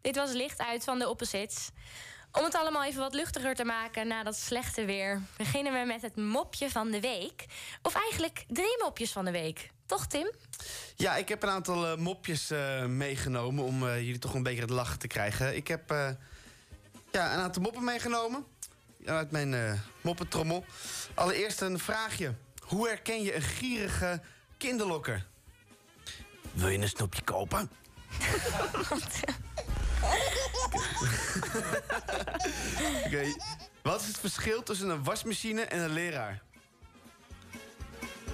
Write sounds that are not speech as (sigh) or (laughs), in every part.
Dit was Licht uit van de Opposites. Om het allemaal even wat luchtiger te maken na dat slechte weer... beginnen we met het mopje van de week. Of eigenlijk drie mopjes van de week. Toch, Tim? Ja, ik heb een aantal eh, mopjes eh, meegenomen... om eh, jullie toch een beetje het lachen te krijgen. Ik heb eh, ja, een aantal moppen meegenomen. Uit mijn eh, moppentrommel. Allereerst een vraagje. Hoe herken je een gierige kinderlokker? Wil je een snoepje kopen? (laughs) (laughs) Oké. Wat is het verschil tussen een wasmachine en een leraar?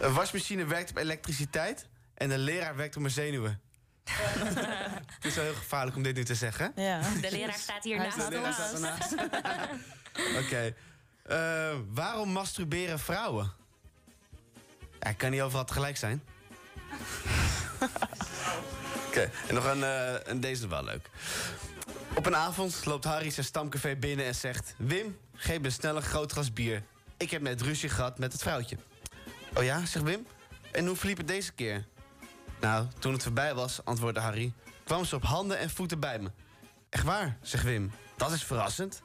Een wasmachine werkt op elektriciteit en een leraar werkt op mijn zenuwen. (laughs) het is wel heel gevaarlijk om dit nu te zeggen. Ja. De leraar staat hier naast De leraar staat ons. ernaast. (laughs) Oké. Eh, waarom masturberen vrouwen? Ja, kan niet overal tegelijk zijn. Oké, en nog een, eh, een deze is wel leuk. Op een avond loopt Harry zijn stamcafé binnen en zegt... Wim, geef me snel een groot glas bier. Ik heb net ruzie gehad met het vrouwtje. Oh ja, zegt Wim. En hoe verliep het deze keer? Nou, toen het voorbij was, antwoordde Harry... kwam ze op handen en voeten bij me. Echt waar, zegt Wim. Dat is verrassend.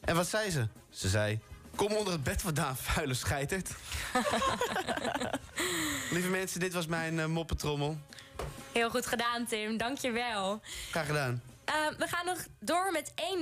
En wat zei ze? Ze zei... Kom onder het bed vandaan, vuile scheiterd. (laughs) Lieve mensen, dit was mijn eh, moppetrommel. Heel goed gedaan, Tim. Dank je wel. Graag gedaan. Eh, we gaan nog door met één